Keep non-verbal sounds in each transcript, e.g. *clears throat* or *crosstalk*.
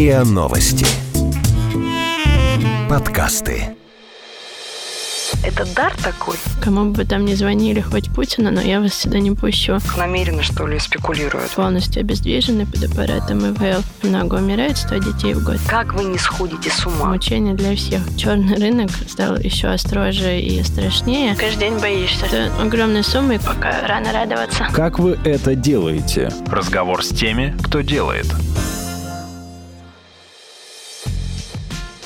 РИА Новости. Подкасты. Это дар такой. Кому бы там ни звонили, хоть Путина, но я вас сюда не пущу. Намеренно, что ли, спекулируют. Полностью обездвижены под аппаратом ИВЛ. Много умирает, 100 детей в год. Как вы не сходите с ума? Мучение для всех. Черный рынок стал еще остроже и страшнее. Каждый день боишься. Это огромные суммы, пока рано радоваться. Как вы это делаете? Разговор с теми, кто делает.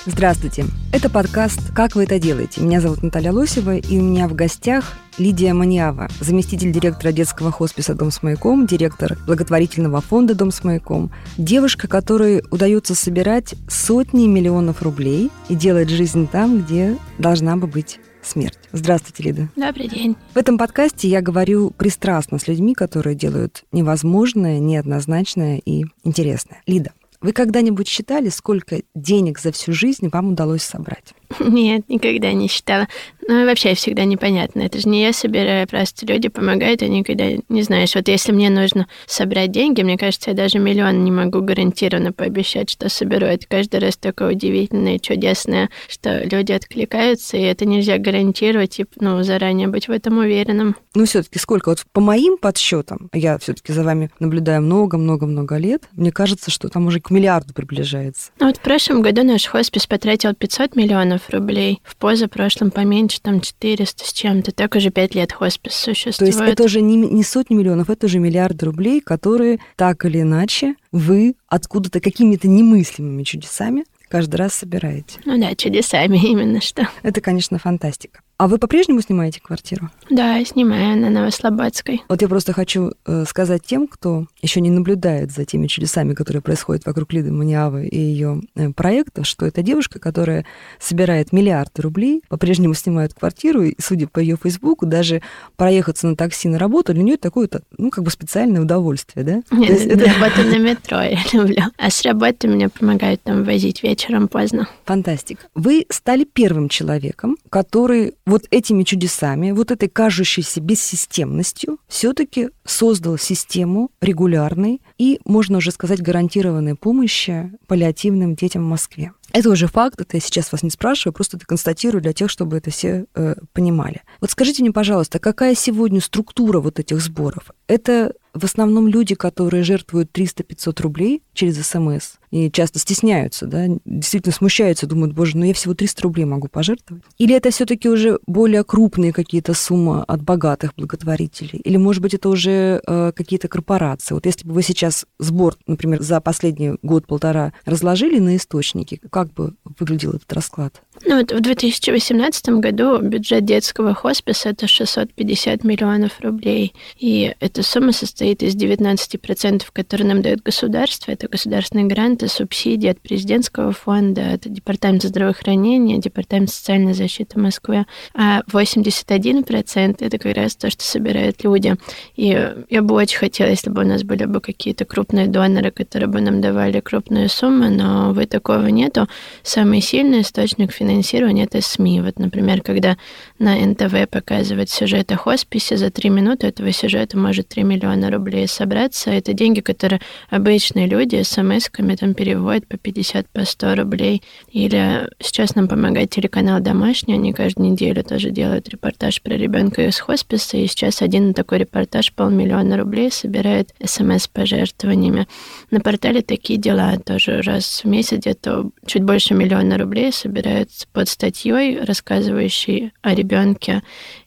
Здравствуйте. Это подкаст «Как вы это делаете?». Меня зовут Наталья Лосева, и у меня в гостях Лидия Маниава, заместитель директора детского хосписа «Дом с маяком», директор благотворительного фонда «Дом с маяком», девушка, которой удается собирать сотни миллионов рублей и делать жизнь там, где должна бы быть смерть. Здравствуйте, Лида. Добрый день. В этом подкасте я говорю пристрастно с людьми, которые делают невозможное, неоднозначное и интересное. Лида, вы когда-нибудь считали, сколько денег за всю жизнь вам удалось собрать? *laughs* Нет, никогда не считала. Ну и вообще всегда непонятно. Это же не я собираю, просто люди помогают, и никогда не знаешь. Вот если мне нужно собрать деньги, мне кажется, я даже миллион не могу гарантированно пообещать, что соберу. Это каждый раз такое удивительное чудесное, что люди откликаются, и это нельзя гарантировать, и ну, заранее быть в этом уверенным. Ну все-таки сколько? Вот по моим подсчетам, я все-таки за вами наблюдаю много-много-много лет, мне кажется, что там уже к миллиарду приближается. Ну вот в прошлом году наш хоспис потратил 500 миллионов рублей, в позапрошлом поменьше, там 400 с чем-то. Так уже 5 лет хоспис существует. То есть это уже не, не сотни миллионов, это уже миллиарды рублей, которые так или иначе вы откуда-то какими-то немыслимыми чудесами каждый раз собираете. Ну да, чудесами *laughs* именно что. Это, конечно, фантастика. А вы по-прежнему снимаете квартиру? Да, снимаю на Новослободской. Вот я просто хочу э, сказать тем, кто еще не наблюдает за теми чудесами, которые происходят вокруг Лиды Маниавы и ее э, проектов, что это девушка, которая собирает миллиарды рублей, по-прежнему снимает квартиру, и, судя по ее Фейсбуку, даже проехаться на такси на работу для нее такое, ну, как бы специальное удовольствие, да? Нет, это... работа на метро *laughs* я люблю. А с работы мне помогают там возить вечером поздно. Фантастик. Вы стали первым человеком, который вот этими чудесами, вот этой кажущейся бессистемностью все-таки создал систему регулярной и, можно уже сказать, гарантированной помощи паллиативным детям в Москве. Это уже факт, это я сейчас вас не спрашиваю, просто это констатирую для тех, чтобы это все э, понимали. Вот скажите мне, пожалуйста, какая сегодня структура вот этих сборов? Это в основном люди, которые жертвуют 300-500 рублей через СМС и часто стесняются, да, действительно смущаются, думают, боже, ну я всего 300 рублей могу пожертвовать. Или это все таки уже более крупные какие-то суммы от богатых благотворителей? Или, может быть, это уже э, какие-то корпорации? Вот если бы вы сейчас сбор, например, за последний год-полтора разложили на источники, как бы выглядел этот расклад? Ну вот в 2018 году бюджет детского хосписа это 650 миллионов рублей. И эта сумма состоит из 19%, которые нам дает государство. Это государственные гранты, субсидии от президентского фонда, от департамента здравоохранения, департамент социальной защиты Москвы. А 81% это как раз то, что собирают люди. И я бы очень хотела, если бы у нас были бы какие-то крупные доноры, которые бы нам давали крупные суммы, но вы такого нету. Самый сильный источник финансирования это СМИ. Вот, например, когда на НТВ показывают сюжет о хосписе, за три минуты этого сюжета может 3 миллиона рублей собраться. Это деньги, которые обычные люди смс-ками там переводят по 50, по 100 рублей. Или сейчас нам помогает телеканал «Домашний», они каждую неделю тоже делают репортаж про ребенка из хосписа, и сейчас один такой репортаж полмиллиона рублей собирает смс-пожертвованиями. На портале такие дела тоже раз в месяц где-то чуть больше миллиона рублей собираются под статьей, рассказывающей о ребенке.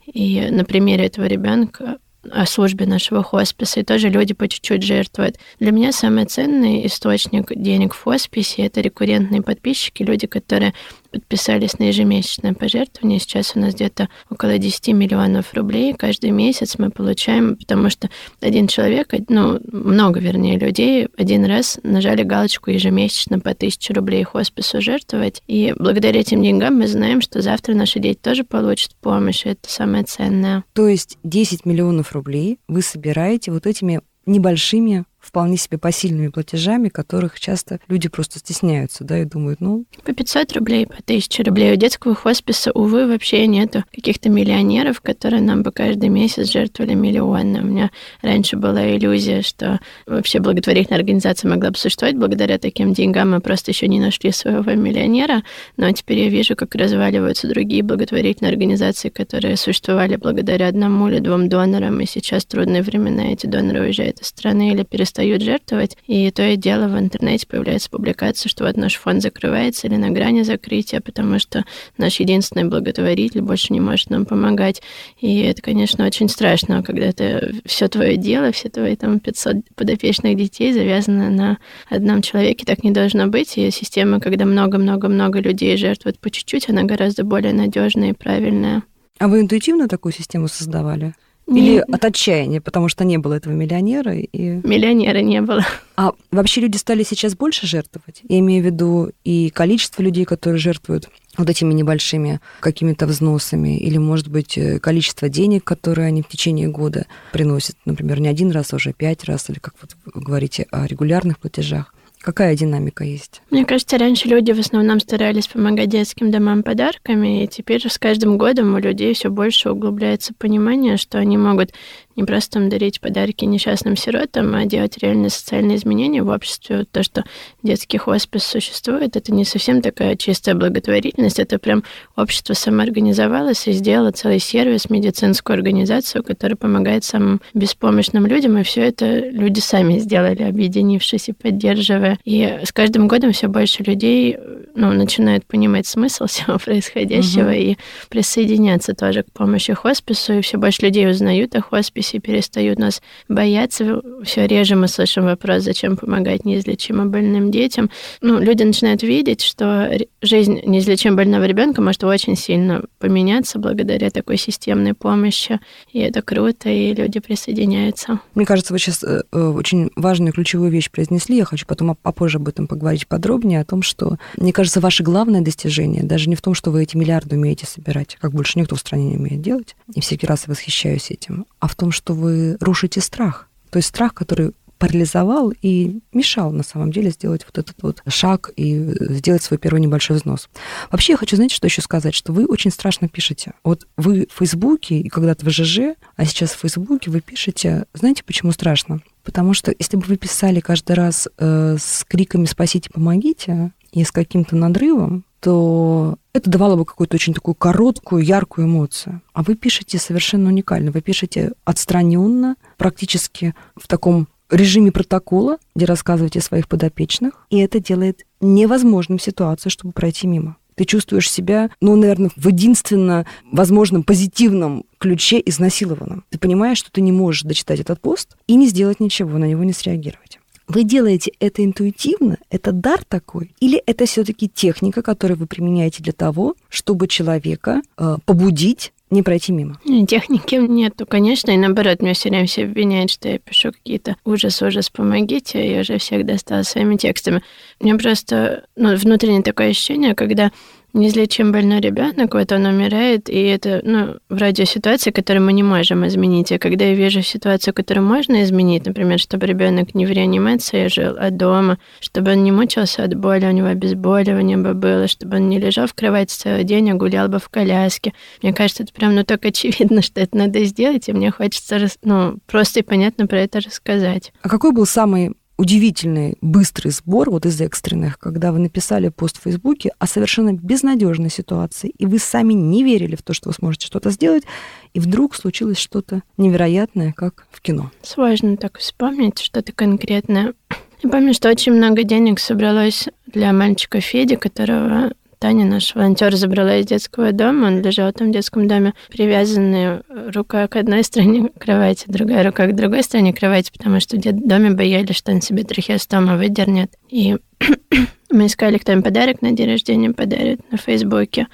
И на примере этого ребенка о службе нашего хосписа, и тоже люди по чуть-чуть жертвуют. Для меня самый ценный источник денег в хосписе — это рекуррентные подписчики, люди, которые подписались на ежемесячное пожертвование. Сейчас у нас где-то около 10 миллионов рублей каждый месяц мы получаем, потому что один человек, ну, много, вернее, людей один раз нажали галочку ежемесячно по 1000 рублей хоспису жертвовать. И благодаря этим деньгам мы знаем, что завтра наши дети тоже получат помощь, и это самое ценное. То есть 10 миллионов рублей вы собираете вот этими небольшими вполне себе посильными платежами, которых часто люди просто стесняются, да, и думают, ну... По 500 рублей, по 1000 рублей. У детского хосписа, увы, вообще нету каких-то миллионеров, которые нам бы каждый месяц жертвовали миллионы. У меня раньше была иллюзия, что вообще благотворительная организация могла бы существовать благодаря таким деньгам. Мы просто еще не нашли своего миллионера, но теперь я вижу, как разваливаются другие благотворительные организации, которые существовали благодаря одному или двум донорам, и сейчас трудные времена, эти доноры уезжают из страны или перестают жертвовать, и то и дело в интернете появляется публикация, что вот наш фонд закрывается или на грани закрытия, потому что наш единственный благотворитель больше не может нам помогать. И это, конечно, очень страшно, когда это все твое дело, все твои там 500 подопечных детей завязаны на одном человеке, так не должно быть. И система, когда много-много-много людей жертвуют по чуть-чуть, она гораздо более надежная и правильная. А вы интуитивно такую систему создавали? Или от отчаяния, потому что не было этого миллионера? И... Миллионера не было. А вообще люди стали сейчас больше жертвовать? Я имею в виду и количество людей, которые жертвуют вот этими небольшими какими-то взносами, или, может быть, э, количество денег, которые они в течение года приносят, например, не один раз, а уже пять раз, или как вот вы говорите о регулярных платежах. Какая динамика есть? Мне кажется, раньше люди в основном старались помогать детским домам подарками, и теперь с каждым годом у людей все больше углубляется понимание, что они могут не просто там дарить подарки несчастным сиротам, а делать реальные социальные изменения в обществе. То, что детский хоспис существует, это не совсем такая чистая благотворительность, это прям общество самоорганизовалось и сделало целый сервис, медицинскую организацию, которая помогает самым беспомощным людям, и все это люди сами сделали, объединившись и поддерживая. И с каждым годом все больше людей ну, начинают понимать смысл *laughs* всего происходящего угу. и присоединяться тоже к помощи хоспису, и все больше людей узнают о хосписе, все перестают нас бояться. Все реже мы слышим вопрос, зачем помогать неизлечимо больным детям. Ну, люди начинают видеть, что жизнь неизлечимо больного ребенка может очень сильно поменяться благодаря такой системной помощи. И это круто, и люди присоединяются. Мне кажется, вы сейчас э, э, очень важную ключевую вещь произнесли. Я хочу потом попозже об этом поговорить подробнее, о том, что, мне кажется, ваше главное достижение даже не в том, что вы эти миллиарды умеете собирать, как больше никто в стране не умеет делать, и всякий раз я восхищаюсь этим, а в том, что вы рушите страх. То есть страх, который парализовал и мешал на самом деле сделать вот этот вот шаг и сделать свой первый небольшой взнос. Вообще я хочу, знаете, что еще сказать, что вы очень страшно пишете. Вот вы в Фейсбуке и когда-то в ЖЖ, а сейчас в Фейсбуке вы пишете, знаете, почему страшно? Потому что если бы вы писали каждый раз э, с криками «спасите, помогите» и с каким-то надрывом, то это давало бы какую-то очень такую короткую, яркую эмоцию. А вы пишете совершенно уникально. Вы пишете отстраненно, практически в таком режиме протокола, где рассказываете о своих подопечных, и это делает невозможным ситуацию, чтобы пройти мимо. Ты чувствуешь себя, ну, наверное, в единственно возможном позитивном ключе изнасилованным. Ты понимаешь, что ты не можешь дочитать этот пост и не сделать ничего, на него не среагировать. Вы делаете это интуитивно? Это дар такой? Или это все-таки техника, которую вы применяете для того, чтобы человека э, побудить не пройти мимо. Техники нету, конечно, и наоборот, меня все время все обвиняют, что я пишу какие-то ужас, ужас, помогите, я уже всех достала своими текстами. У меня просто ну, внутреннее такое ощущение, когда неизлечим больной ребенок, вот он умирает, и это, ну, вроде ситуации, которую мы не можем изменить. И когда я вижу ситуацию, которую можно изменить, например, чтобы ребенок не в реанимации жил, а дома, чтобы он не мучился от боли, у него обезболивание бы было, чтобы он не лежал в кровати целый день, а гулял бы в коляске. Мне кажется, это прям, ну, так очевидно, *laughs* что это надо сделать, и мне хочется, ну, просто и понятно про это рассказать. А какой был самый удивительный быстрый сбор вот из экстренных, когда вы написали пост в Фейсбуке о совершенно безнадежной ситуации, и вы сами не верили в то, что вы сможете что-то сделать, и вдруг случилось что-то невероятное, как в кино. Сложно так вспомнить что-то конкретное. Я помню, что очень много денег собралось для мальчика Феди, которого Таня, наш волонтер, забрала из детского дома. Он лежал там в детском доме, привязанный рука к одной *laughs* стороне кровати, другая рука к другой стороне кровати, потому что в детдоме боялись, что он себе трахеостома выдернет. И *clears throat* мы искали, кто им подарок на день рождения подарит на Фейсбуке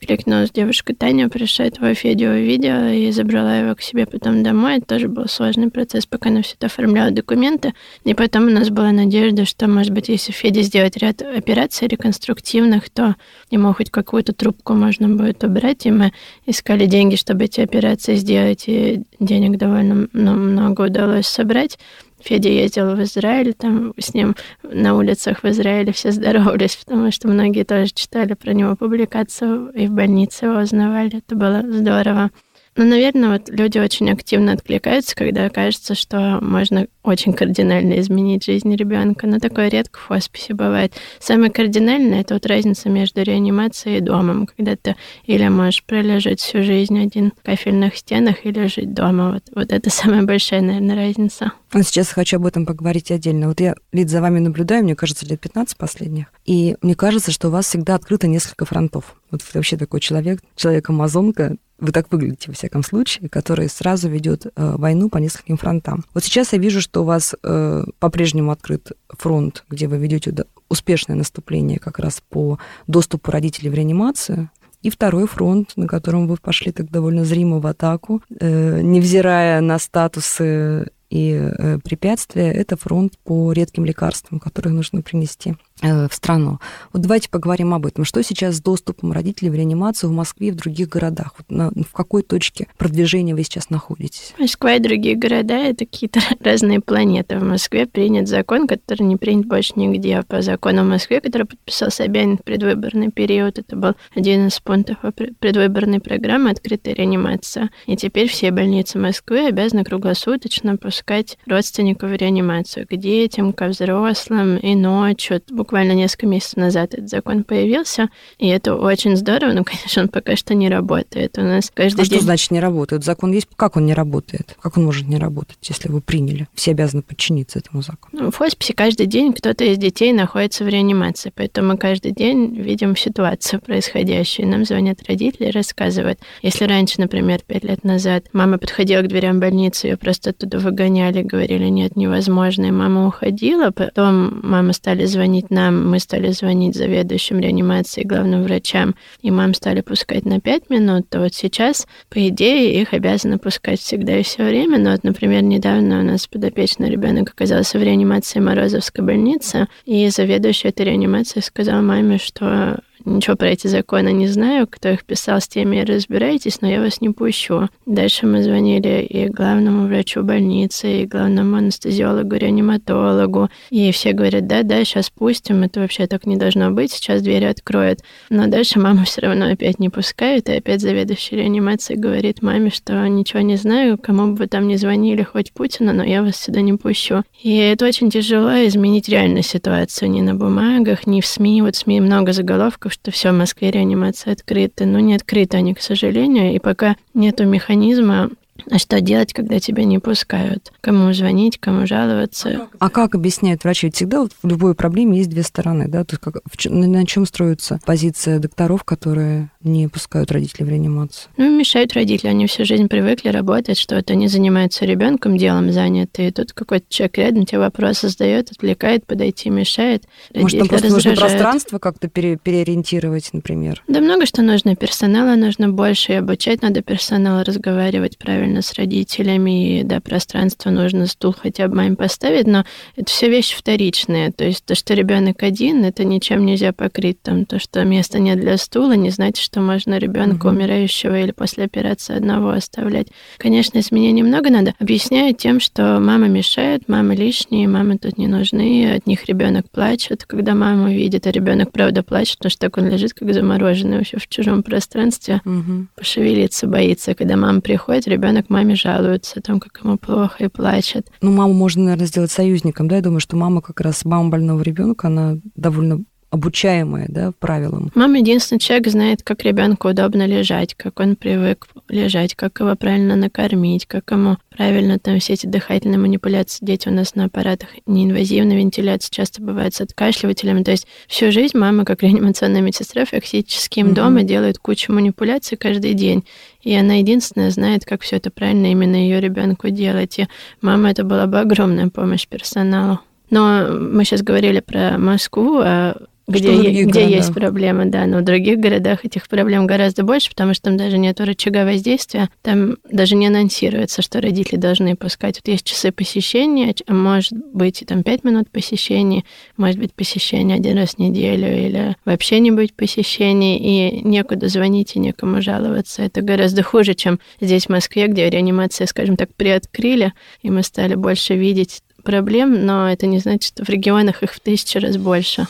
откликнулась девушка Таня, пришла этого Федю увидела и забрала его к себе потом домой. Это тоже был сложный процесс, пока она все это оформляла документы. И потом у нас была надежда, что, может быть, если Феде сделать ряд операций реконструктивных, то ему хоть какую-то трубку можно будет убрать. И мы искали деньги, чтобы эти операции сделать, и денег довольно ну, много удалось собрать. Федя ездил в Израиль, там с ним на улицах в Израиле все здоровались, потому что многие тоже читали про него публикацию и в больнице его узнавали. Это было здорово. Ну, наверное, вот люди очень активно откликаются, когда кажется, что можно очень кардинально изменить жизнь ребенка. Но такое редко в хосписе бывает. Самое кардинальное — это вот разница между реанимацией и домом, когда ты или можешь пролежать всю жизнь один в кафельных стенах, или жить дома. Вот, вот это *laughs* самая большая, наверное, разница. Сейчас хочу об этом поговорить отдельно. Вот я, Лид, за вами наблюдаю, мне кажется, лет 15 последних. И мне кажется, что у вас всегда открыто несколько фронтов. Вот вы вообще такой человек, человек-амазонка, вы так выглядите, во всяком случае, который сразу ведет э, войну по нескольким фронтам. Вот сейчас я вижу, что у вас э, по-прежнему открыт фронт, где вы ведете успешное наступление как раз по доступу родителей в реанимацию. И второй фронт, на котором вы пошли так довольно зримо в атаку, э, невзирая на статусы и э, препятствия, это фронт по редким лекарствам, которые нужно принести в страну. Вот давайте поговорим об этом. Что сейчас с доступом родителей в реанимацию в Москве и в других городах? Вот на, в какой точке продвижения вы сейчас находитесь? Москва и другие города — это какие-то *laughs* разные планеты. В Москве принят закон, который не принят больше нигде. По закону в Москве, который подписал Собянин в предвыборный период, это был один из пунктов предвыборной программы «Открытая реанимация». И теперь все больницы Москвы обязаны круглосуточно пускать родственников в реанимацию к детям, ко взрослым и ночью, несколько месяцев назад этот закон появился, и это очень здорово, но, *laughs* конечно, он пока что не работает. У нас каждый а день... что значит не работает? Закон есть? Как он не работает? Как он может не работать, если вы приняли? Все обязаны подчиниться этому закону. Ну, в хосписе каждый день кто-то из детей находится в реанимации, поэтому мы каждый день видим ситуацию происходящую. Нам звонят родители, рассказывают. Если раньше, например, пять лет назад мама подходила к дверям больницы, ее просто оттуда выгоняли, говорили, нет, невозможно, и мама уходила, потом мама стали звонить нам мы стали звонить заведующим реанимацией главным врачам, и мам стали пускать на 5 минут, то вот сейчас, по идее, их обязаны пускать всегда и все время. Но вот, например, недавно у нас подопечный ребенок оказался в реанимации Морозовской больницы, и заведующий этой реанимацией сказал маме, что Ничего про эти законы не знаю, кто их писал, с теми разбирайтесь, но я вас не пущу. Дальше мы звонили и главному врачу больницы, и главному анестезиологу, реаниматологу, и все говорят, да-да, сейчас пустим, это вообще так не должно быть, сейчас двери откроют. Но дальше маму все равно опять не пускают, и опять заведующий реанимацией говорит маме, что ничего не знаю, кому бы вы там не звонили, хоть Путина, но я вас сюда не пущу. И это очень тяжело изменить реальную ситуацию ни на бумагах, ни в СМИ. Вот в СМИ много заголовков, что все, в Москве реанимация открыта. Но не открыты они, к сожалению, и пока нету механизма а что делать, когда тебя не пускают? Кому звонить, кому жаловаться? А как объясняют врачи? Ведь всегда вот в любой проблеме есть две стороны, да? То есть как, на чем строится позиция докторов, которые не пускают родителей в реанимацию? Ну, мешают родители. Они всю жизнь привыкли работать, что это они занимаются ребенком, делом заняты. И тут какой-то человек рядом тебе вопросы задает, отвлекает, подойти мешает. Может, там просто нужно пространство как-то пере, переориентировать, например? Да много что нужно. Персонала нужно больше, и обучать надо персонал разговаривать правильно правильно с родителями, и да, пространство нужно, стул хотя бы маме поставить, но это все вещи вторичные. То есть то, что ребенок один, это ничем нельзя покрыть. Там, то, что места нет для стула, не значит, что можно ребенка угу. умирающего или после операции одного оставлять. Конечно, изменений много надо. Объясняют тем, что мама мешает, мама лишние, мамы тут не нужны, от них ребенок плачет, когда мама видит, а ребенок правда плачет, потому что так он лежит, как замороженный вообще в чужом пространстве, угу. пошевелиться боится. Когда мама приходит, ребенок маме жалуется, там, как ему плохо и плачет. Ну, маму можно, наверное, сделать союзником, да? Я думаю, что мама как раз, мама больного ребенка, она довольно обучаемая да, правилам. Мама единственный человек знает, как ребенку удобно лежать, как он привык лежать, как его правильно накормить, как ему правильно там все эти дыхательные манипуляции. Дети у нас на аппаратах неинвазивной вентиляции часто бывают с откашливателями. То есть всю жизнь мама, как реанимационная медсестра, фактически им угу. дома делает кучу манипуляций каждый день. И она единственная знает, как все это правильно именно ее ребенку делать. И мама это была бы огромная помощь персоналу. Но мы сейчас говорили про Москву, а где, где есть проблемы, да, но в других городах этих проблем гораздо больше, потому что там даже нет рычага воздействия, там даже не анонсируется, что родители должны пускать. Вот есть часы посещения, а может быть и там пять минут посещений, может быть посещение один раз в неделю или вообще не быть посещений, и некуда звонить и некому жаловаться. Это гораздо хуже, чем здесь в Москве, где реанимация, скажем так, приоткрыли, и мы стали больше видеть проблем, но это не значит, что в регионах их в тысячу раз больше.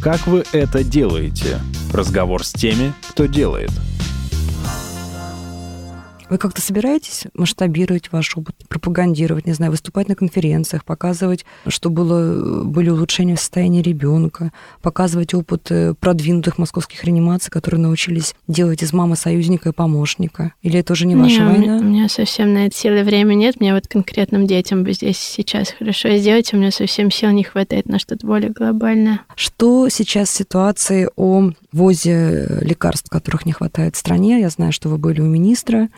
Как вы это делаете? Разговор с теми, кто делает – вы как-то собираетесь масштабировать ваш опыт, пропагандировать, не знаю, выступать на конференциях, показывать, что было, были улучшения в состоянии ребенка, показывать опыт э, продвинутых московских реанимаций, которые научились делать из мамы союзника и помощника? Или это уже не ваша не, война? У меня совсем на это силы времени нет. Мне вот конкретным детям бы здесь сейчас хорошо сделать. У меня совсем сил не хватает на что-то более глобальное. Что сейчас в ситуации о ввозе лекарств, которых не хватает в стране? Я знаю, что вы были у министра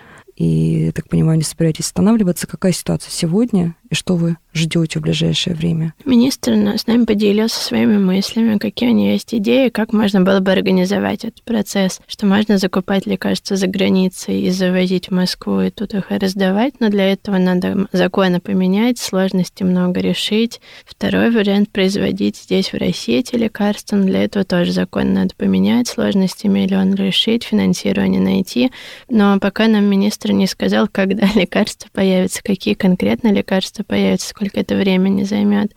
и, так понимаю, не собираетесь останавливаться. Какая ситуация сегодня и что вы ждете в ближайшее время? Министр с нами поделился своими мыслями, какие у него есть идеи, как можно было бы организовать этот процесс, что можно закупать лекарства за границей и завозить в Москву и тут их раздавать, но для этого надо законы поменять, сложности много решить. Второй вариант — производить здесь, в России, эти лекарства, но для этого тоже закон надо поменять, сложности миллион решить, финансирование найти. Но пока нам министр не сказал, когда *laughs* лекарства появятся, какие конкретно лекарства появятся, сколько это времени займет.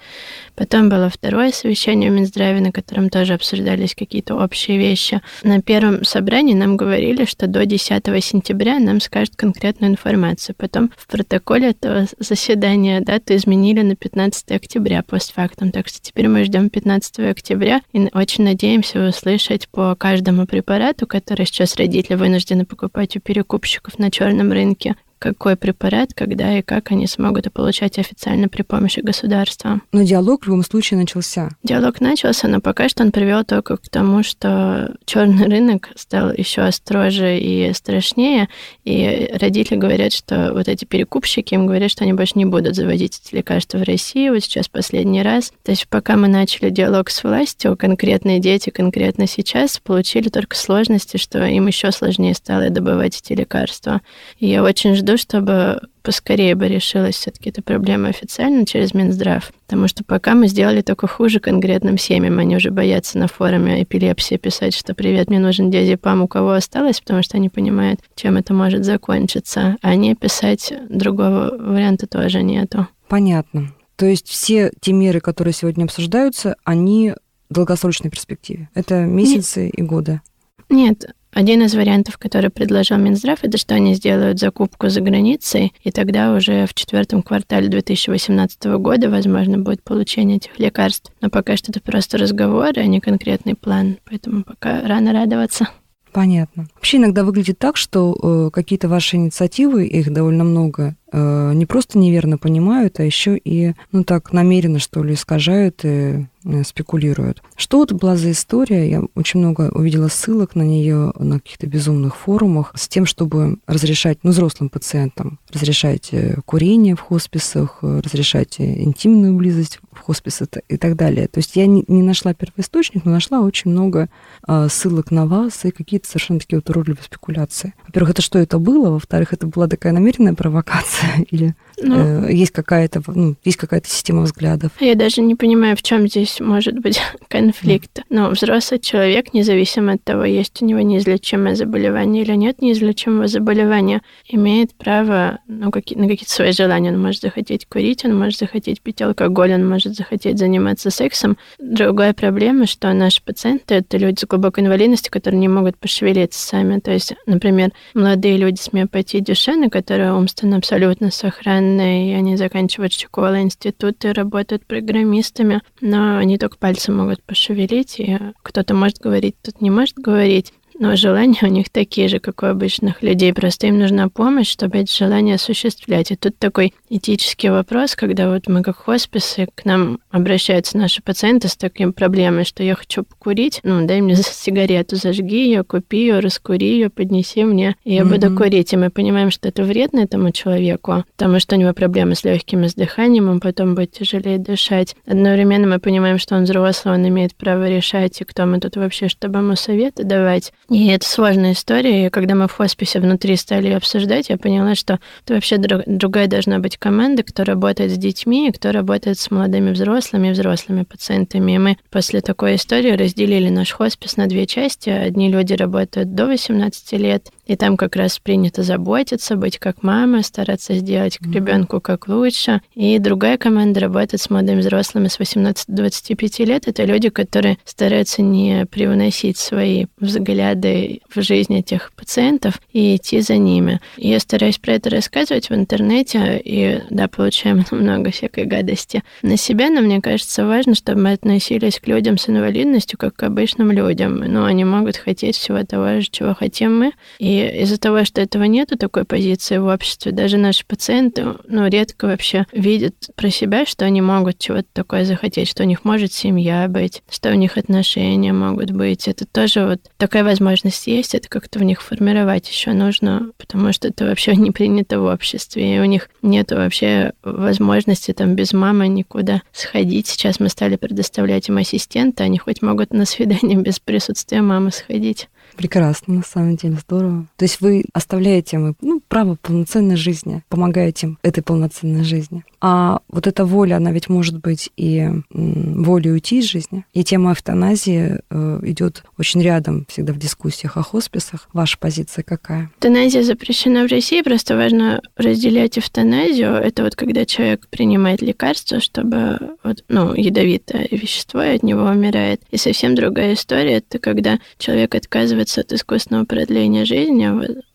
Потом было второе совещание в Минздраве, на котором тоже обсуждались какие-то общие вещи. На первом собрании нам говорили, что до 10 сентября нам скажут конкретную информацию. Потом в протоколе этого заседания дату изменили на 15 октября постфактум. Так что теперь мы ждем 15 октября и очень надеемся услышать по каждому препарату, который сейчас родители вынуждены покупать у перекупщиков на черном рынке, какой препарат, когда и как они смогут получать официально при помощи государства. Но диалог в любом случае начался. Диалог начался, но пока что он привел только к тому, что черный рынок стал еще строже и страшнее, и родители говорят, что вот эти перекупщики им говорят, что они больше не будут заводить эти лекарства в Россию, вот сейчас последний раз. То есть пока мы начали диалог с властью, конкретные дети конкретно сейчас получили только сложности, что им еще сложнее стало добывать эти лекарства. И я очень жду, чтобы поскорее бы решилась все-таки эта проблема официально через Минздрав. Потому что пока мы сделали только хуже конкретным семьям. Они уже боятся на форуме эпилепсии писать, что «Привет, мне нужен диазепам, у кого осталось», потому что они понимают, чем это может закончиться. А не писать другого варианта тоже нету. Понятно. То есть все те меры, которые сегодня обсуждаются, они в долгосрочной перспективе. Это месяцы Нет. и годы. Нет, один из вариантов, который предложил Минздрав, это что они сделают закупку за границей, и тогда уже в четвертом квартале 2018 года возможно будет получение этих лекарств. Но пока что это просто разговоры, а не конкретный план, поэтому пока рано радоваться. Понятно. Вообще иногда выглядит так, что э, какие-то ваши инициативы, их довольно много, э, не просто неверно понимают, а еще и, ну так, намеренно, что ли, искажают и Э, спекулируют. Что вот была за история? Я очень много увидела ссылок на нее на каких-то безумных форумах с тем, чтобы разрешать, ну, взрослым пациентам, разрешать э, курение в хосписах, э, разрешать интимную близость в хосписах и так далее. То есть я не, не нашла первоисточник, но нашла очень много э, ссылок на вас и какие-то совершенно такие вот уродливые спекуляции. Во-первых, это что это было? Во-вторых, это была такая намеренная провокация *laughs* или ну, э, есть какая-то ну, есть какая-то система взглядов? Я даже не понимаю, в чем здесь может быть *laughs* конфликт. Но взрослый человек, независимо от того, есть у него неизлечимое заболевание или нет неизлечимого заболевания, имеет право ну, какие, на какие-то свои желания. Он может захотеть курить, он может захотеть пить алкоголь, он может захотеть заниматься сексом. Другая проблема, что наши пациенты — это люди с глубокой инвалидностью, которые не могут пошевелиться сами. То есть, например, молодые люди с миопатией Дюшена, которые умственно абсолютно сохранны, и они заканчивают школы, институты, работают программистами, но они только пальцем могут пошевелить, и кто-то может говорить, кто-то не может говорить но желания у них такие же, как у обычных людей. Просто им нужна помощь, чтобы эти желания осуществлять. И тут такой этический вопрос, когда вот мы как хосписы, к нам обращаются наши пациенты с такими проблемой, что я хочу покурить, ну, дай мне сигарету, зажги ее, купи ее, раскури ее, поднеси мне, и я mm-hmm. буду курить. И мы понимаем, что это вредно этому человеку, потому что у него проблемы с легким с дыханием, он потом будет тяжелее дышать. Одновременно мы понимаем, что он взрослый, он имеет право решать, и кто мы тут вообще, чтобы ему советы давать. И это сложная история, и когда мы в хосписе внутри стали обсуждать, я поняла, что это вообще друг, другая должна быть команда, кто работает с детьми, и кто работает с молодыми взрослыми и взрослыми пациентами. И мы после такой истории разделили наш хоспис на две части. Одни люди работают до 18 лет, И там как раз принято заботиться, быть как мама, стараться сделать к ребенку как лучше. И другая команда работает с молодыми взрослыми с 18 до 25 лет. Это люди, которые стараются не привносить свои взгляды в жизнь этих пациентов и идти за ними. Я стараюсь про это рассказывать в интернете, и да, получаем *laughs* много всякой гадости на себя, но мне кажется важно, чтобы мы относились к людям с инвалидностью как к обычным людям. Но они могут хотеть всего того же, чего хотим мы. И из-за того, что этого нету такой позиции в обществе, даже наши пациенты, ну, редко вообще видят про себя, что они могут чего-то такое захотеть, что у них может семья быть, что у них отношения могут быть. Это тоже вот такая возможность есть, это как-то в них формировать еще нужно, потому что это вообще *laughs* не принято в обществе, и у них нет вообще возможности там без мамы никуда сходить. Сейчас мы стали предоставлять им ассистента, они хоть могут на свидание *laughs* без присутствия мамы сходить. Прекрасно, на самом деле, здорово. То есть вы оставляете им ну, право полноценной жизни, помогаете им этой полноценной жизни. А вот эта воля, она ведь может быть и волей уйти из жизни. И тема эвтаназии э, идет очень рядом всегда в дискуссиях о хосписах. Ваша позиция какая? Эвтаназия запрещена в России, просто важно разделять эвтаназию. Это вот когда человек принимает лекарство, чтобы вот, ну, ядовитое вещество от него умирает. И совсем другая история, это когда человек отказывается от искусственного продления жизни,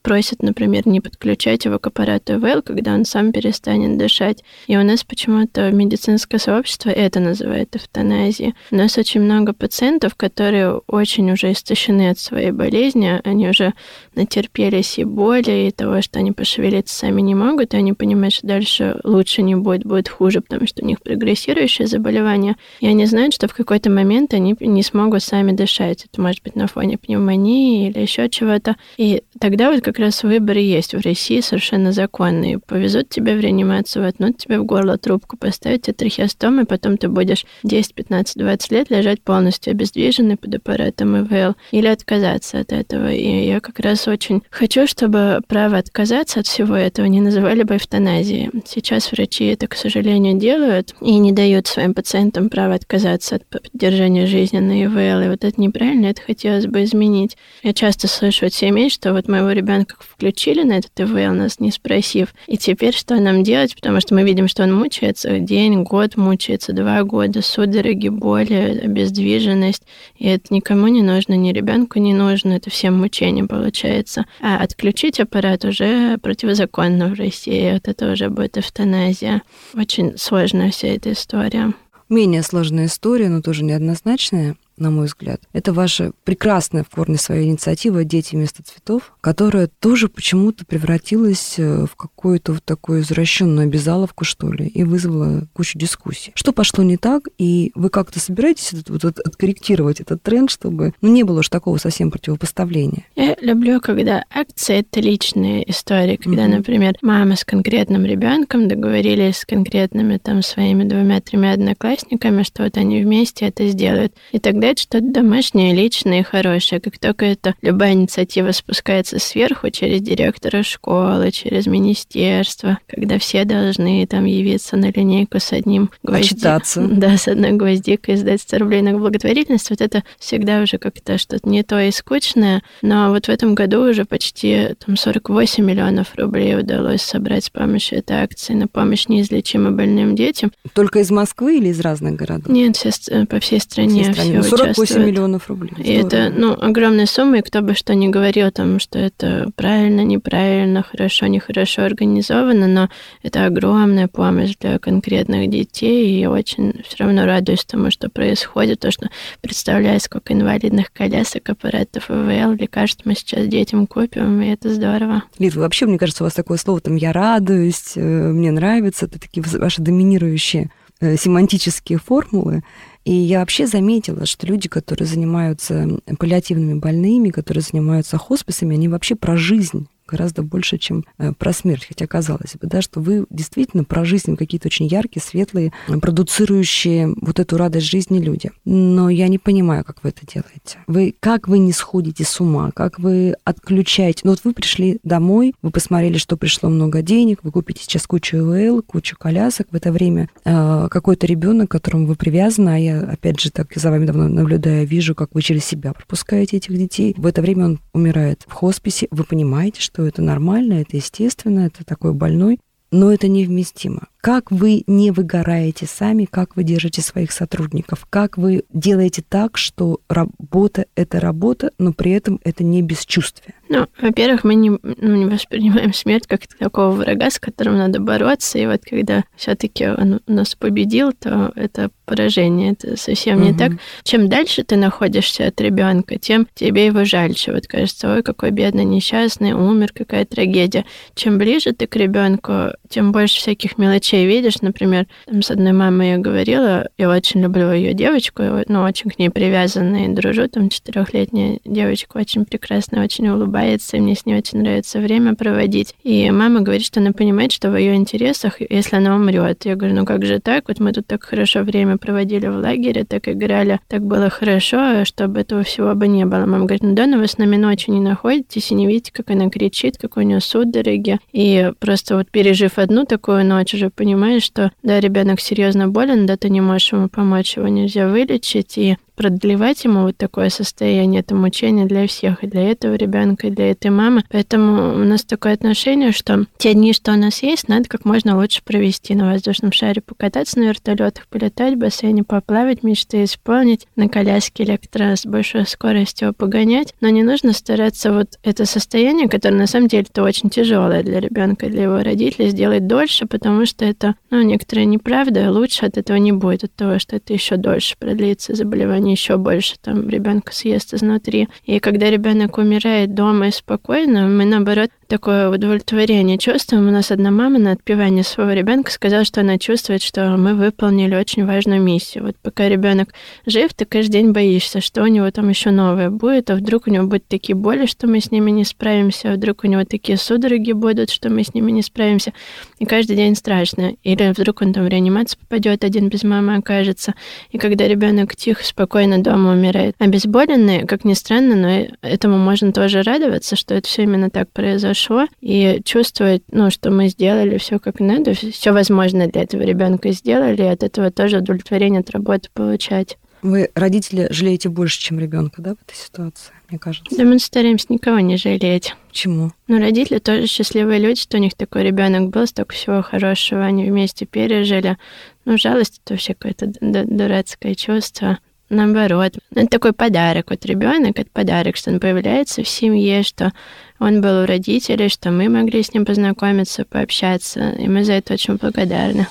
просит, например, не подключать его к аппарату ИВЛ, когда он сам перестанет дышать. И у нас почему-то медицинское сообщество это называет эвтаназией. У нас очень много пациентов, которые очень уже истощены от своей болезни, они уже натерпелись и боли, и того, что они пошевелиться сами не могут, и они понимают, что дальше лучше не будет, будет хуже, потому что у них прогрессирующее заболевание, и они знают, что в какой-то момент они не смогут сами дышать. Это может быть на фоне пневмонии или еще чего-то. И тогда вот как раз выбор есть в России совершенно законный. Повезут тебя в реанимацию, воткнут тебе в горло трубку, поставят тебе трахеостом, и потом ты будешь 10, 15, 20 лет лежать полностью обездвиженный под аппаратом ИВЛ. Или отказаться от этого. И я как раз очень хочу, чтобы право отказаться от всего этого не называли бы эвтаназией. Сейчас врачи это, к сожалению, делают и не дают своим пациентам право отказаться от поддержания жизни на ИВЛ. И вот это неправильно, это хотелось бы изменить. Я часто слышу от семей, что вот моего ребенка как включили на этот ТВ, нас не спросив. И теперь что нам делать? Потому что мы видим, что он мучается день, год мучается, два года, судороги, боли, обездвиженность. И это никому не нужно, ни ребенку не нужно, это всем мучение получается. А отключить аппарат уже противозаконно в России, вот это уже будет эвтаназия. Очень сложная вся эта история. Менее сложная история, но тоже неоднозначная на мой взгляд. Это ваша прекрасная в корне своя инициатива «Дети вместо цветов», которая тоже почему-то превратилась э, в какую-то вот такую извращенную обязаловку, что ли, и вызвала кучу дискуссий. Что пошло не так, и вы как-то собираетесь вот, вот, откорректировать этот тренд, чтобы ну, не было уж такого совсем противопоставления? Я люблю, когда акции — это личные истории, когда, mm-hmm. например, мама с конкретным ребенком договорились с конкретными там своими двумя-тремя одноклассниками, что вот они вместе это сделают. И тогда это что-то домашнее, личное и хорошее. Как только это любая инициатива спускается сверху через директора школы, через министерство, когда все должны там явиться на линейку с одним гвоздиком. Да, с одной гвоздикой сдать 100 рублей на благотворительность, вот это всегда уже как-то что-то не то и скучное. Но вот в этом году уже почти там 48 миллионов рублей удалось собрать с помощью этой акции на помощь неизлечимо больным детям. Только из Москвы или из разных городов? Нет, все, по всей стране. Всей стране. Все 48 миллионов рублей. И это, ну, огромная сумма, и кто бы что ни говорил там, что это правильно, неправильно, хорошо, нехорошо организовано, но это огромная помощь для конкретных детей, и я очень все равно радуюсь тому, что происходит, то, что представляю, сколько инвалидных колясок, аппаратов ИВЛ, лекарств мы сейчас детям купим, и это здорово. Лид, вообще, мне кажется, у вас такое слово там «я радуюсь», э, «мне нравится», это такие ваши доминирующие э, семантические формулы. И я вообще заметила, что люди, которые занимаются паллиативными больными, которые занимаются хосписами, они вообще про жизнь гораздо больше, чем э, про смерть. Хотя казалось бы, да, что вы действительно про жизнь какие-то очень яркие, светлые, продуцирующие вот эту радость жизни люди. Но я не понимаю, как вы это делаете. Вы, как вы не сходите с ума, как вы отключаете. Ну вот вы пришли домой, вы посмотрели, что пришло много денег, вы купите сейчас кучу ЛЛ, кучу колясок. В это время э, какой-то ребенок, к которому вы привязаны, а я, опять же, так за вами давно наблюдаю, вижу, как вы через себя пропускаете этих детей. В это время он умирает в хосписе. Вы понимаете, что это нормально, это естественно, это такой больной, но это невместимо. Как вы не выгораете сами, как вы держите своих сотрудников, как вы делаете так, что работа — это работа, но при этом это не бесчувствие. Ну, во-первых, мы не, ну, не воспринимаем смерть как такого врага, с которым надо бороться. И вот когда все-таки он нас победил, то это поражение. Это совсем угу. не так. Чем дальше ты находишься от ребенка, тем тебе его жальче. Вот кажется, ой, какой бедный, несчастный, умер, какая трагедия. Чем ближе ты к ребенку, тем больше всяких мелочей видишь. Например, там с одной мамой я говорила, я очень люблю ее девочку, ну, очень к ней привязана и дружу. Там четырехлетняя девочка очень прекрасная, очень улыбается, и мне с ней очень нравится время проводить. И мама говорит, что она понимает, что в ее интересах, если она умрет. Я говорю, ну как же так? Вот мы тут так хорошо время проводили в лагере, так играли, так было хорошо, чтобы этого всего бы не было. Мама говорит, ну да, но вы с нами ночью не находитесь и не видите, как она кричит, как у нее судороги. И просто вот пережив одну такую ночь, уже понимаешь, что да, ребенок серьезно болен, да, ты не можешь ему помочь, его нельзя вылечить, и продлевать ему вот такое состояние, это мучение для всех, и для этого ребенка, и для этой мамы. Поэтому у нас такое отношение, что те дни, что у нас есть, надо как можно лучше провести на воздушном шаре, покататься на вертолетах, полетать в бассейне, поплавать, мечты исполнить, на коляске электро с большой скоростью погонять. Но не нужно стараться вот это состояние, которое на самом деле это очень тяжелое для ребенка, для его родителей, сделать дольше, потому что это, ну, некоторая неправда, лучше от этого не будет, от того, что это еще дольше продлится заболевание еще больше там ребенка съест изнутри. И когда ребенок умирает дома и спокойно, мы наоборот такое удовлетворение чувствуем. У нас одна мама на отпевании своего ребенка сказала, что она чувствует, что мы выполнили очень важную миссию. Вот пока ребенок жив, ты каждый день боишься, что у него там еще новое будет, а вдруг у него будут такие боли, что мы с ними не справимся, а вдруг у него такие судороги будут, что мы с ними не справимся. И каждый день страшно. Или вдруг он там в реанимацию попадет, один без мамы окажется. И когда ребенок тихо, спокойно дома умирает, обезболенный, как ни странно, но этому можно тоже радоваться, что это все именно так произошло и чувствовать, ну, что мы сделали все как надо, все возможное для этого ребенка сделали, и от этого тоже удовлетворение от работы получать. Вы, родители, жалеете больше, чем ребенка, да, в этой ситуации, мне кажется? Да, мы стараемся никого не жалеть. Почему? Ну, родители тоже счастливые люди, что у них такой ребенок был, столько всего хорошего, они вместе пережили. Ну, жалость это вообще какое-то дурацкое чувство наоборот. Это такой подарок. Вот ребенок это подарок, что он появляется в семье, что он был у родителей, что мы могли с ним познакомиться, пообщаться, и мы за это очень благодарны.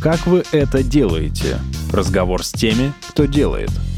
Как вы это делаете? Разговор с теми, кто делает –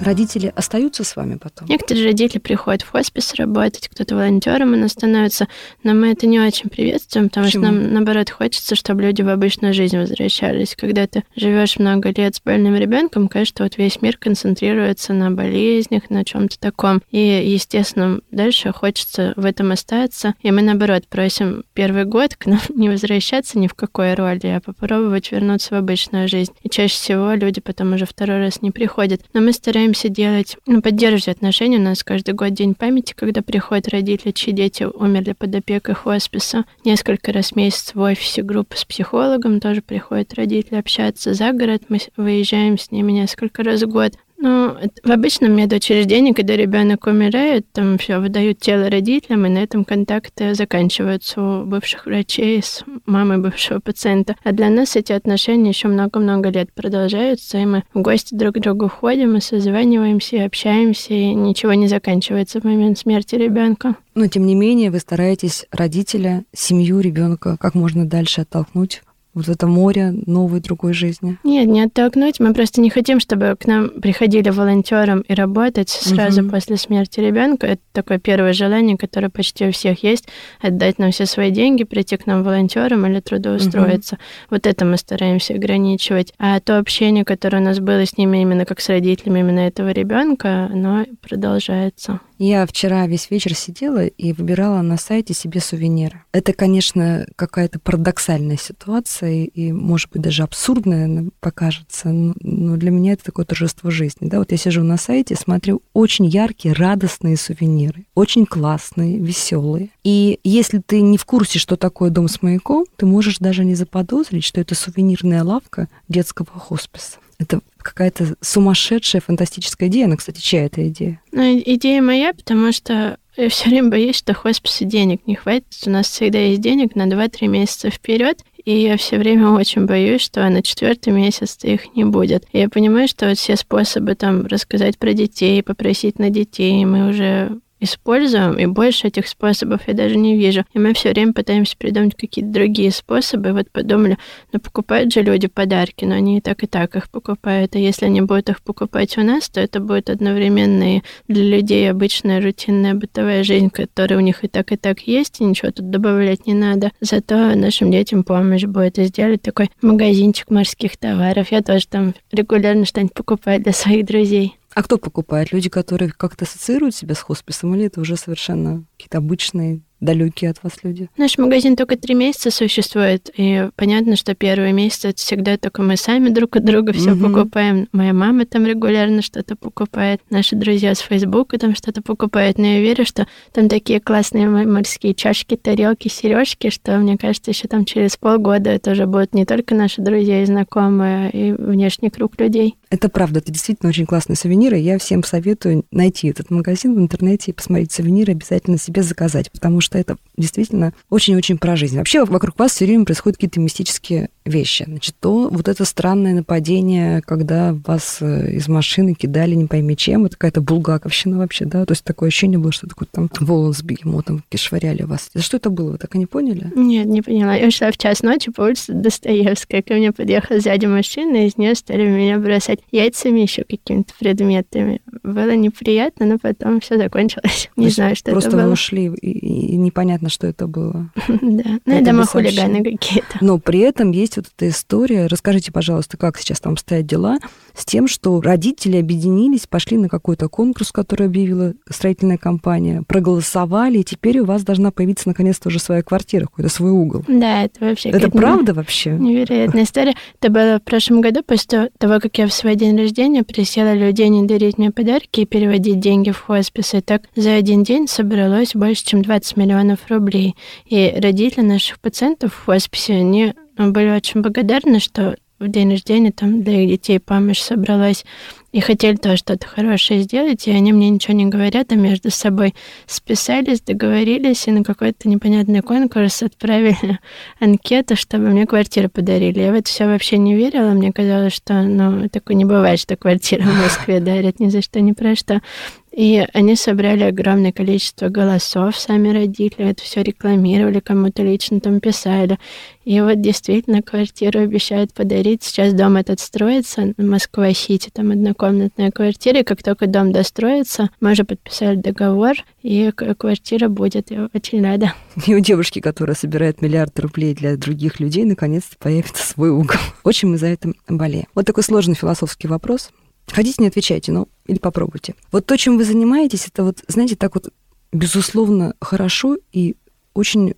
Родители остаются с вами потом? Некоторые родители приходят в хоспис работать, кто-то волонтером и становится, но мы это не очень приветствуем, потому Почему? что нам, наоборот, хочется, чтобы люди в обычную жизнь возвращались. Когда ты живешь много лет с больным ребенком, кажется, вот весь мир концентрируется на болезнях, на чем-то таком. И, естественно, дальше хочется в этом остаться. И мы, наоборот, просим первый год к нам *laughs* не возвращаться ни в какой роли, а попробовать вернуться в обычную жизнь. И чаще всего люди потом уже второй раз не приходят. Но мы стараемся стараемся делать, ну, поддерживать отношения. У нас каждый год День памяти, когда приходят родители, чьи дети умерли под опекой хосписа. Несколько раз в месяц в офисе группа с психологом тоже приходят родители общаться за город. Мы выезжаем с ними несколько раз в год. Ну, в обычном медучреждении, когда ребенок умирает, там все выдают тело родителям, и на этом контакты заканчиваются у бывших врачей с мамой бывшего пациента. А для нас эти отношения еще много-много лет продолжаются, и мы в гости друг к другу ходим, и созваниваемся, и общаемся, и ничего не заканчивается в момент смерти ребенка. Но тем не менее вы стараетесь родителя, семью ребенка как можно дальше оттолкнуть в вот это море новой другой жизни? Нет, не оттолкнуть. Мы просто не хотим, чтобы к нам приходили волонтером и работать сразу угу. после смерти ребенка. Это такое первое желание, которое почти у всех есть, отдать нам все свои деньги, прийти к нам волонтером или трудоустроиться. Угу. Вот это мы стараемся ограничивать. А то общение, которое у нас было с ними именно как с родителями именно этого ребенка, оно продолжается. Я вчера весь вечер сидела и выбирала на сайте себе сувениры. Это, конечно, какая-то парадоксальная ситуация и, может быть, даже абсурдная покажется, но для меня это такое торжество жизни. Да? Вот я сижу на сайте, смотрю очень яркие, радостные сувениры, очень классные, веселые. И если ты не в курсе, что такое дом с маяком, ты можешь даже не заподозрить, что это сувенирная лавка детского хосписа. Это какая-то сумасшедшая, фантастическая идея. Она, кстати, чья эта идея? Ну, идея моя, потому что я все время боюсь, что хоспису денег не хватит. У нас всегда есть денег на 2-3 месяца вперед, и я все время очень боюсь, что на четвертый месяц их не будет. И я понимаю, что вот все способы там рассказать про детей, попросить на детей, мы уже используем, и больше этих способов я даже не вижу. И мы все время пытаемся придумать какие-то другие способы. Вот подумали, ну покупают же люди подарки, но они и так и так их покупают. А если они будут их покупать у нас, то это будет одновременно и для людей обычная рутинная бытовая жизнь, которая у них и так и так есть, и ничего тут добавлять не надо. Зато нашим детям помощь будет. И сделали такой магазинчик морских товаров. Я тоже там регулярно что-нибудь покупаю для своих друзей. А кто покупает? Люди, которые как-то ассоциируют себя с хосписом, или это уже совершенно какие-то обычные далекие от вас люди? Наш магазин только три месяца существует, и понятно, что первые месяцы это всегда только мы сами друг от друга все угу. покупаем. Моя мама там регулярно что-то покупает, наши друзья с Фейсбука там что-то покупают, но я верю, что там такие классные морские чашки, тарелки, сережки, что мне кажется, еще там через полгода это уже будут не только наши друзья и знакомые, и внешний круг людей. Это правда, это действительно очень классные сувениры. Я всем советую найти этот магазин в интернете и посмотреть сувениры, обязательно себе заказать, потому что это действительно очень-очень про жизнь. Вообще вокруг вас все время происходят какие-то мистические вещи. Значит, то вот это странное нападение, когда вас э, из машины кидали не пойми чем, это какая-то булгаковщина вообще, да? То есть такое ощущение было, что такой там волон с бегемотом швыряли вас. Что это было? Вы так и не поняли? Нет, не поняла. Я шла в час ночи по улице Достоевская. Ко мне подъехала сзади машина, и из нее стали меня бросать яйцами еще какими-то предметами. Было неприятно, но потом все закончилось. Не знаю, что это было. Просто ушли, и непонятно, что это было. *laughs* Да, ну, я думаю, хулиганы какие-то. Но при этом есть вот эта история. Расскажите, пожалуйста, как сейчас там стоят дела с тем, что родители объединились, пошли на какой-то конкурс, который объявила строительная компания, проголосовали, и теперь у вас должна появиться наконец-то уже своя квартира, какой-то свой угол. Да, это вообще... Это правда вообще? Невероятная история. Это было в прошлом году, после того, как я в свой день рождения присела людей не дарить мне подарки и переводить деньги в хоспис. И так за один день собралось больше, чем 20 миллионов рублей. И родители наших пациентов в хосписе, они были очень благодарны, что в день рождения там для их детей помощь собралась и хотели тоже что-то хорошее сделать, и они мне ничего не говорят, а между собой списались, договорились, и на какой-то непонятный конкурс отправили *laughs* анкету, чтобы мне квартиру подарили. Я в это все вообще не верила, мне казалось, что ну, такое не бывает, что квартиру в Москве дарят ни за что, ни про что. И они собрали огромное количество голосов, сами родители это все рекламировали, кому-то лично там писали. И вот действительно квартиру обещают подарить. Сейчас дом этот строится, Москва-Сити, там однокомнатная квартира. И как только дом достроится, мы уже подписали договор, и квартира будет. Я очень рада. *laughs* И у девушки, которая собирает миллиард рублей для других людей, наконец-то появится свой угол. *laughs* Очень мы за это болеем. Вот такой сложный философский вопрос. Хотите, не отвечайте, ну, или попробуйте. Вот то, чем вы занимаетесь, это вот, знаете, так вот, безусловно, хорошо и очень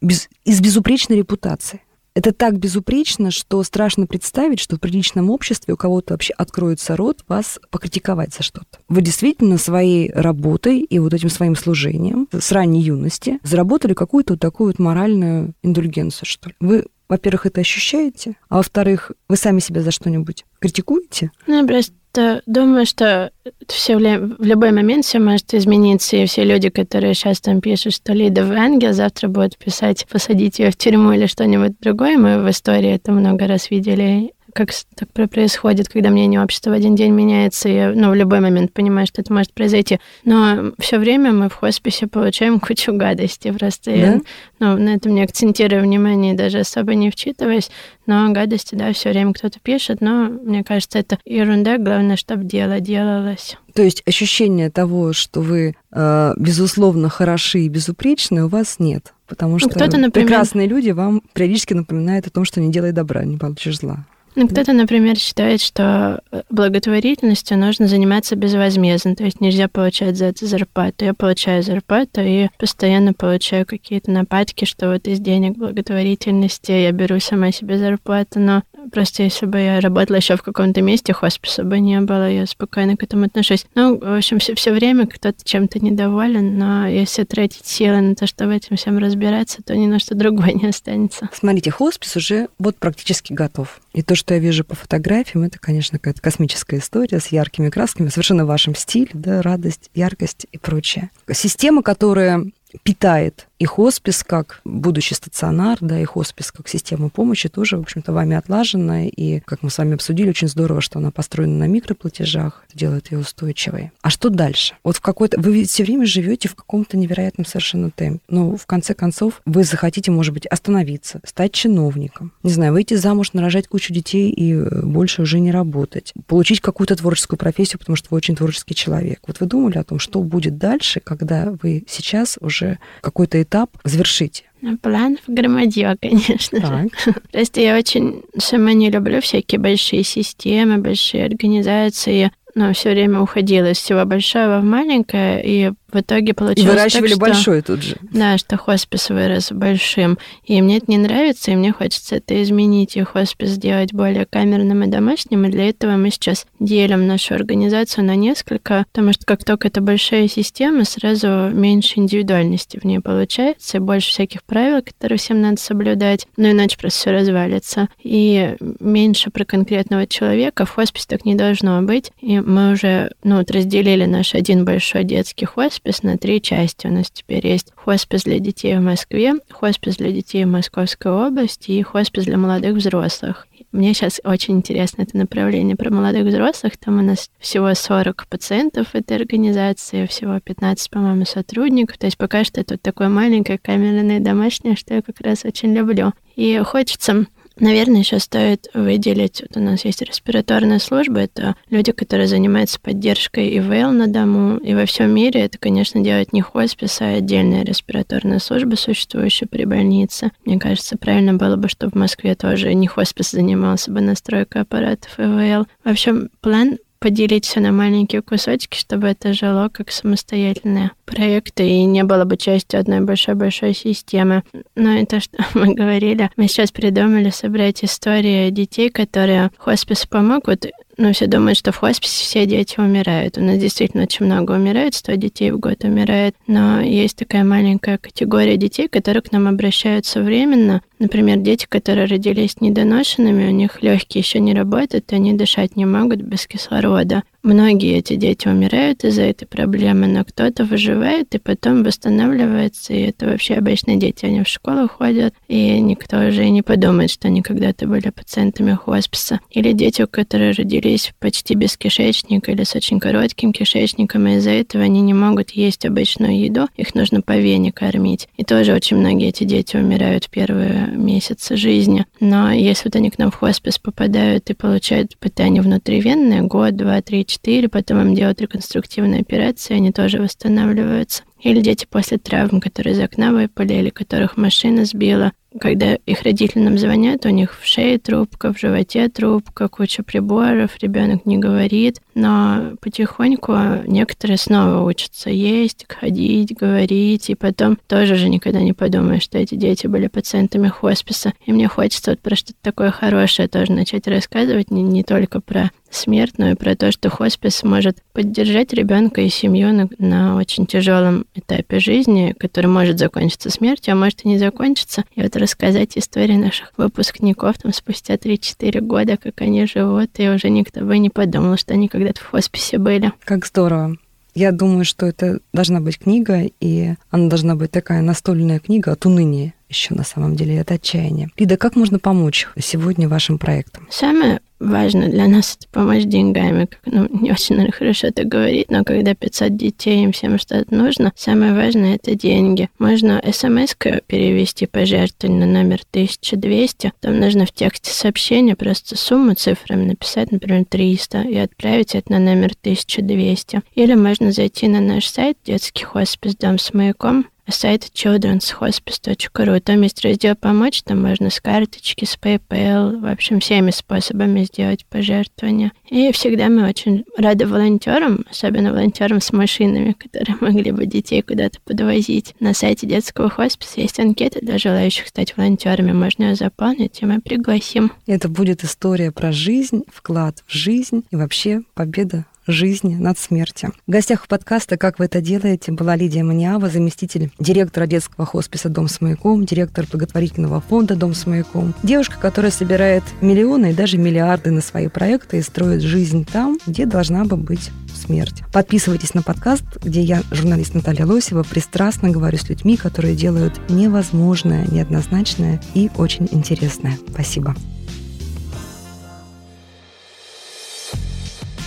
без, из безупречной репутации. Это так безупречно, что страшно представить, что в приличном обществе у кого-то вообще откроется рот вас покритиковать за что-то. Вы действительно своей работой и вот этим своим служением с ранней юности заработали какую-то вот такую вот моральную индульгенцию, что ли. Вы во-первых, это ощущаете, а во-вторых, вы сами себя за что-нибудь критикуете? Ну, просто думаю, что все в любой момент все может измениться, и все люди, которые сейчас там пишут, что Лида в ангел, завтра будут писать посадить ее в тюрьму или что-нибудь другое. Мы в истории это много раз видели как так происходит, когда мнение общества в один день меняется, и ну, в любой момент понимаешь, что это может произойти. Но все время мы в хосписе получаем *laughs* кучу гадостей просто. Да? Я, ну, на этом не акцентирую внимание, даже особо не вчитываясь. Но гадости, да, все время кто-то пишет, но мне кажется, это ерунда, главное, чтобы дело делалось. То есть ощущение того, что вы, э, безусловно, хороши и безупречны, у вас нет. Потому ну, что например... прекрасные люди вам периодически напоминают о том, что не делай добра, не получишь зла. Ну, кто-то, например, считает, что э, благотворительностью нужно заниматься безвозмездно, то есть нельзя получать за это зарплату. Я получаю зарплату и постоянно получаю какие-то нападки, что вот из денег благотворительности я беру сама себе зарплату, но Просто если бы я работала еще в каком-то месте, хосписа бы не было, я спокойно к этому отношусь. Ну, в общем, все, все время кто-то чем-то недоволен, но если тратить силы на то, чтобы этим всем разбираться, то ни на что другое не останется. Смотрите, хоспис уже вот практически готов. И то, что я вижу по фотографиям, это, конечно, какая-то космическая история с яркими красками, совершенно в вашем стиле, да, радость, яркость и прочее. Система, которая питает и хоспис как будущий стационар, да, и хоспис как система помощи тоже, в общем-то, вами отлажена. И, как мы с вами обсудили, очень здорово, что она построена на микроплатежах, делает ее устойчивой. А что дальше? Вот в какой-то... Вы все время живете в каком-то невероятном совершенно темпе. Но в конце концов вы захотите, может быть, остановиться, стать чиновником. Не знаю, выйти замуж, нарожать кучу детей и э, больше уже не работать. Получить какую-то творческую профессию, потому что вы очень творческий человек. Вот вы думали о том, что будет дальше, когда вы сейчас уже какой-то этап завершите? Планов громадье, конечно так. *laughs* же. Просто я очень сама не люблю всякие большие системы, большие организации, но все время уходила из всего большого в маленькое, и в итоге получилось И выращивали так, большой тут же. Да, что хоспис вырос большим. И мне это не нравится, и мне хочется это изменить, и хоспис сделать более камерным и домашним. И для этого мы сейчас делим нашу организацию на несколько, потому что как только это большая система, сразу меньше индивидуальности в ней получается, и больше всяких правил, которые всем надо соблюдать, но иначе просто все развалится. И меньше про конкретного человека. В хосписе так не должно быть. И мы уже ну, вот разделили наш один большой детский хоспис хоспис на три части. У нас теперь есть хоспис для детей в Москве, хоспис для детей в Московской области и хоспис для молодых взрослых. Мне сейчас очень интересно это направление про молодых взрослых. Там у нас всего 40 пациентов этой организации, всего 15, по-моему, сотрудников. То есть пока что вот такое маленькое камерное домашнее, что я как раз очень люблю. И хочется Наверное, еще стоит выделить, вот у нас есть респираторная служба, это люди, которые занимаются поддержкой ИВЛ на дому, и во всем мире это, конечно, делать не хоспис, а отдельная респираторная служба, существующая при больнице. Мне кажется, правильно было бы, чтобы в Москве тоже не хоспис занимался бы настройкой аппаратов ИВЛ. В общем, план поделить все на маленькие кусочки, чтобы это жило как самостоятельные проекты и не было бы частью одной большой-большой системы. Но это что *laughs* мы говорили. Мы сейчас придумали собрать истории детей, которые хоспис помогут ну, все думают, что в хосписе все дети умирают. У нас действительно очень много умирает, 100 детей в год умирает. Но есть такая маленькая категория детей, которые к нам обращаются временно. Например, дети, которые родились недоношенными, у них легкие еще не работают, и они дышать не могут без кислорода. Многие эти дети умирают из-за этой проблемы, но кто-то выживает и потом восстанавливается, и это вообще обычные дети, они в школу ходят, и никто уже не подумает, что они когда-то были пациентами хосписа. Или дети, у которых родились почти без кишечника или с очень коротким кишечником, и из-за этого они не могут есть обычную еду, их нужно по вене кормить. И тоже очень многие эти дети умирают в первые месяцы жизни. Но если вот они к нам в хоспис попадают и получают питание внутривенное, год, два, три, 4, потом им делают реконструктивные операции, они тоже восстанавливаются. Или дети после травм, которые из окна выпали, или которых машина сбила, когда их родители нам звонят, у них в шее трубка, в животе трубка, куча приборов, ребенок не говорит, но потихоньку некоторые снова учатся есть, ходить, говорить, и потом тоже же никогда не подумаешь, что эти дети были пациентами хосписа. И мне хочется вот про что-то такое хорошее тоже начать рассказывать, не, не только про смерть, но и про то, что хоспис может поддержать ребенка и семью на, на очень тяжелом этапе жизни, который может закончиться смертью, а может и не закончиться. И вот рассказать истории наших выпускников там спустя 3-4 года, как они живут, и уже никто бы не подумал, что они когда-то в хосписе были. Как здорово. Я думаю, что это должна быть книга, и она должна быть такая настольная книга от уныния еще на самом деле, это отчаяние. Лида, как можно помочь сегодня вашим проектам? Самое важно для нас это помочь деньгами. Ну, не очень, наверное, хорошо это говорить, но когда 500 детей, им всем что-то нужно, самое важное — это деньги. Можно смс перевести пожертвование на номер 1200, там нужно в тексте сообщения просто сумму цифрами написать, например, 300, и отправить это на номер 1200. Или можно зайти на наш сайт детский хоспис «Дом с маяком», сайт childrenshospice.ru. Там есть раздел «Помочь», там можно с карточки, с PayPal, в общем, всеми способами сделать пожертвования. И всегда мы очень рады волонтерам, особенно волонтерам с машинами, которые могли бы детей куда-то подвозить. На сайте детского хосписа есть анкеты для желающих стать волонтерами. Можно ее заполнить, и мы пригласим. Это будет история про жизнь, вклад в жизнь и вообще победа жизни над смертью. В гостях у подкаста «Как вы это делаете» была Лидия Маниава, заместитель директора детского хосписа «Дом с маяком», директор благотворительного фонда «Дом с маяком». Девушка, которая собирает миллионы и даже миллиарды на свои проекты и строит жизнь там, где должна бы быть смерть. Подписывайтесь на подкаст, где я, журналист Наталья Лосева, пристрастно говорю с людьми, которые делают невозможное, неоднозначное и очень интересное. Спасибо.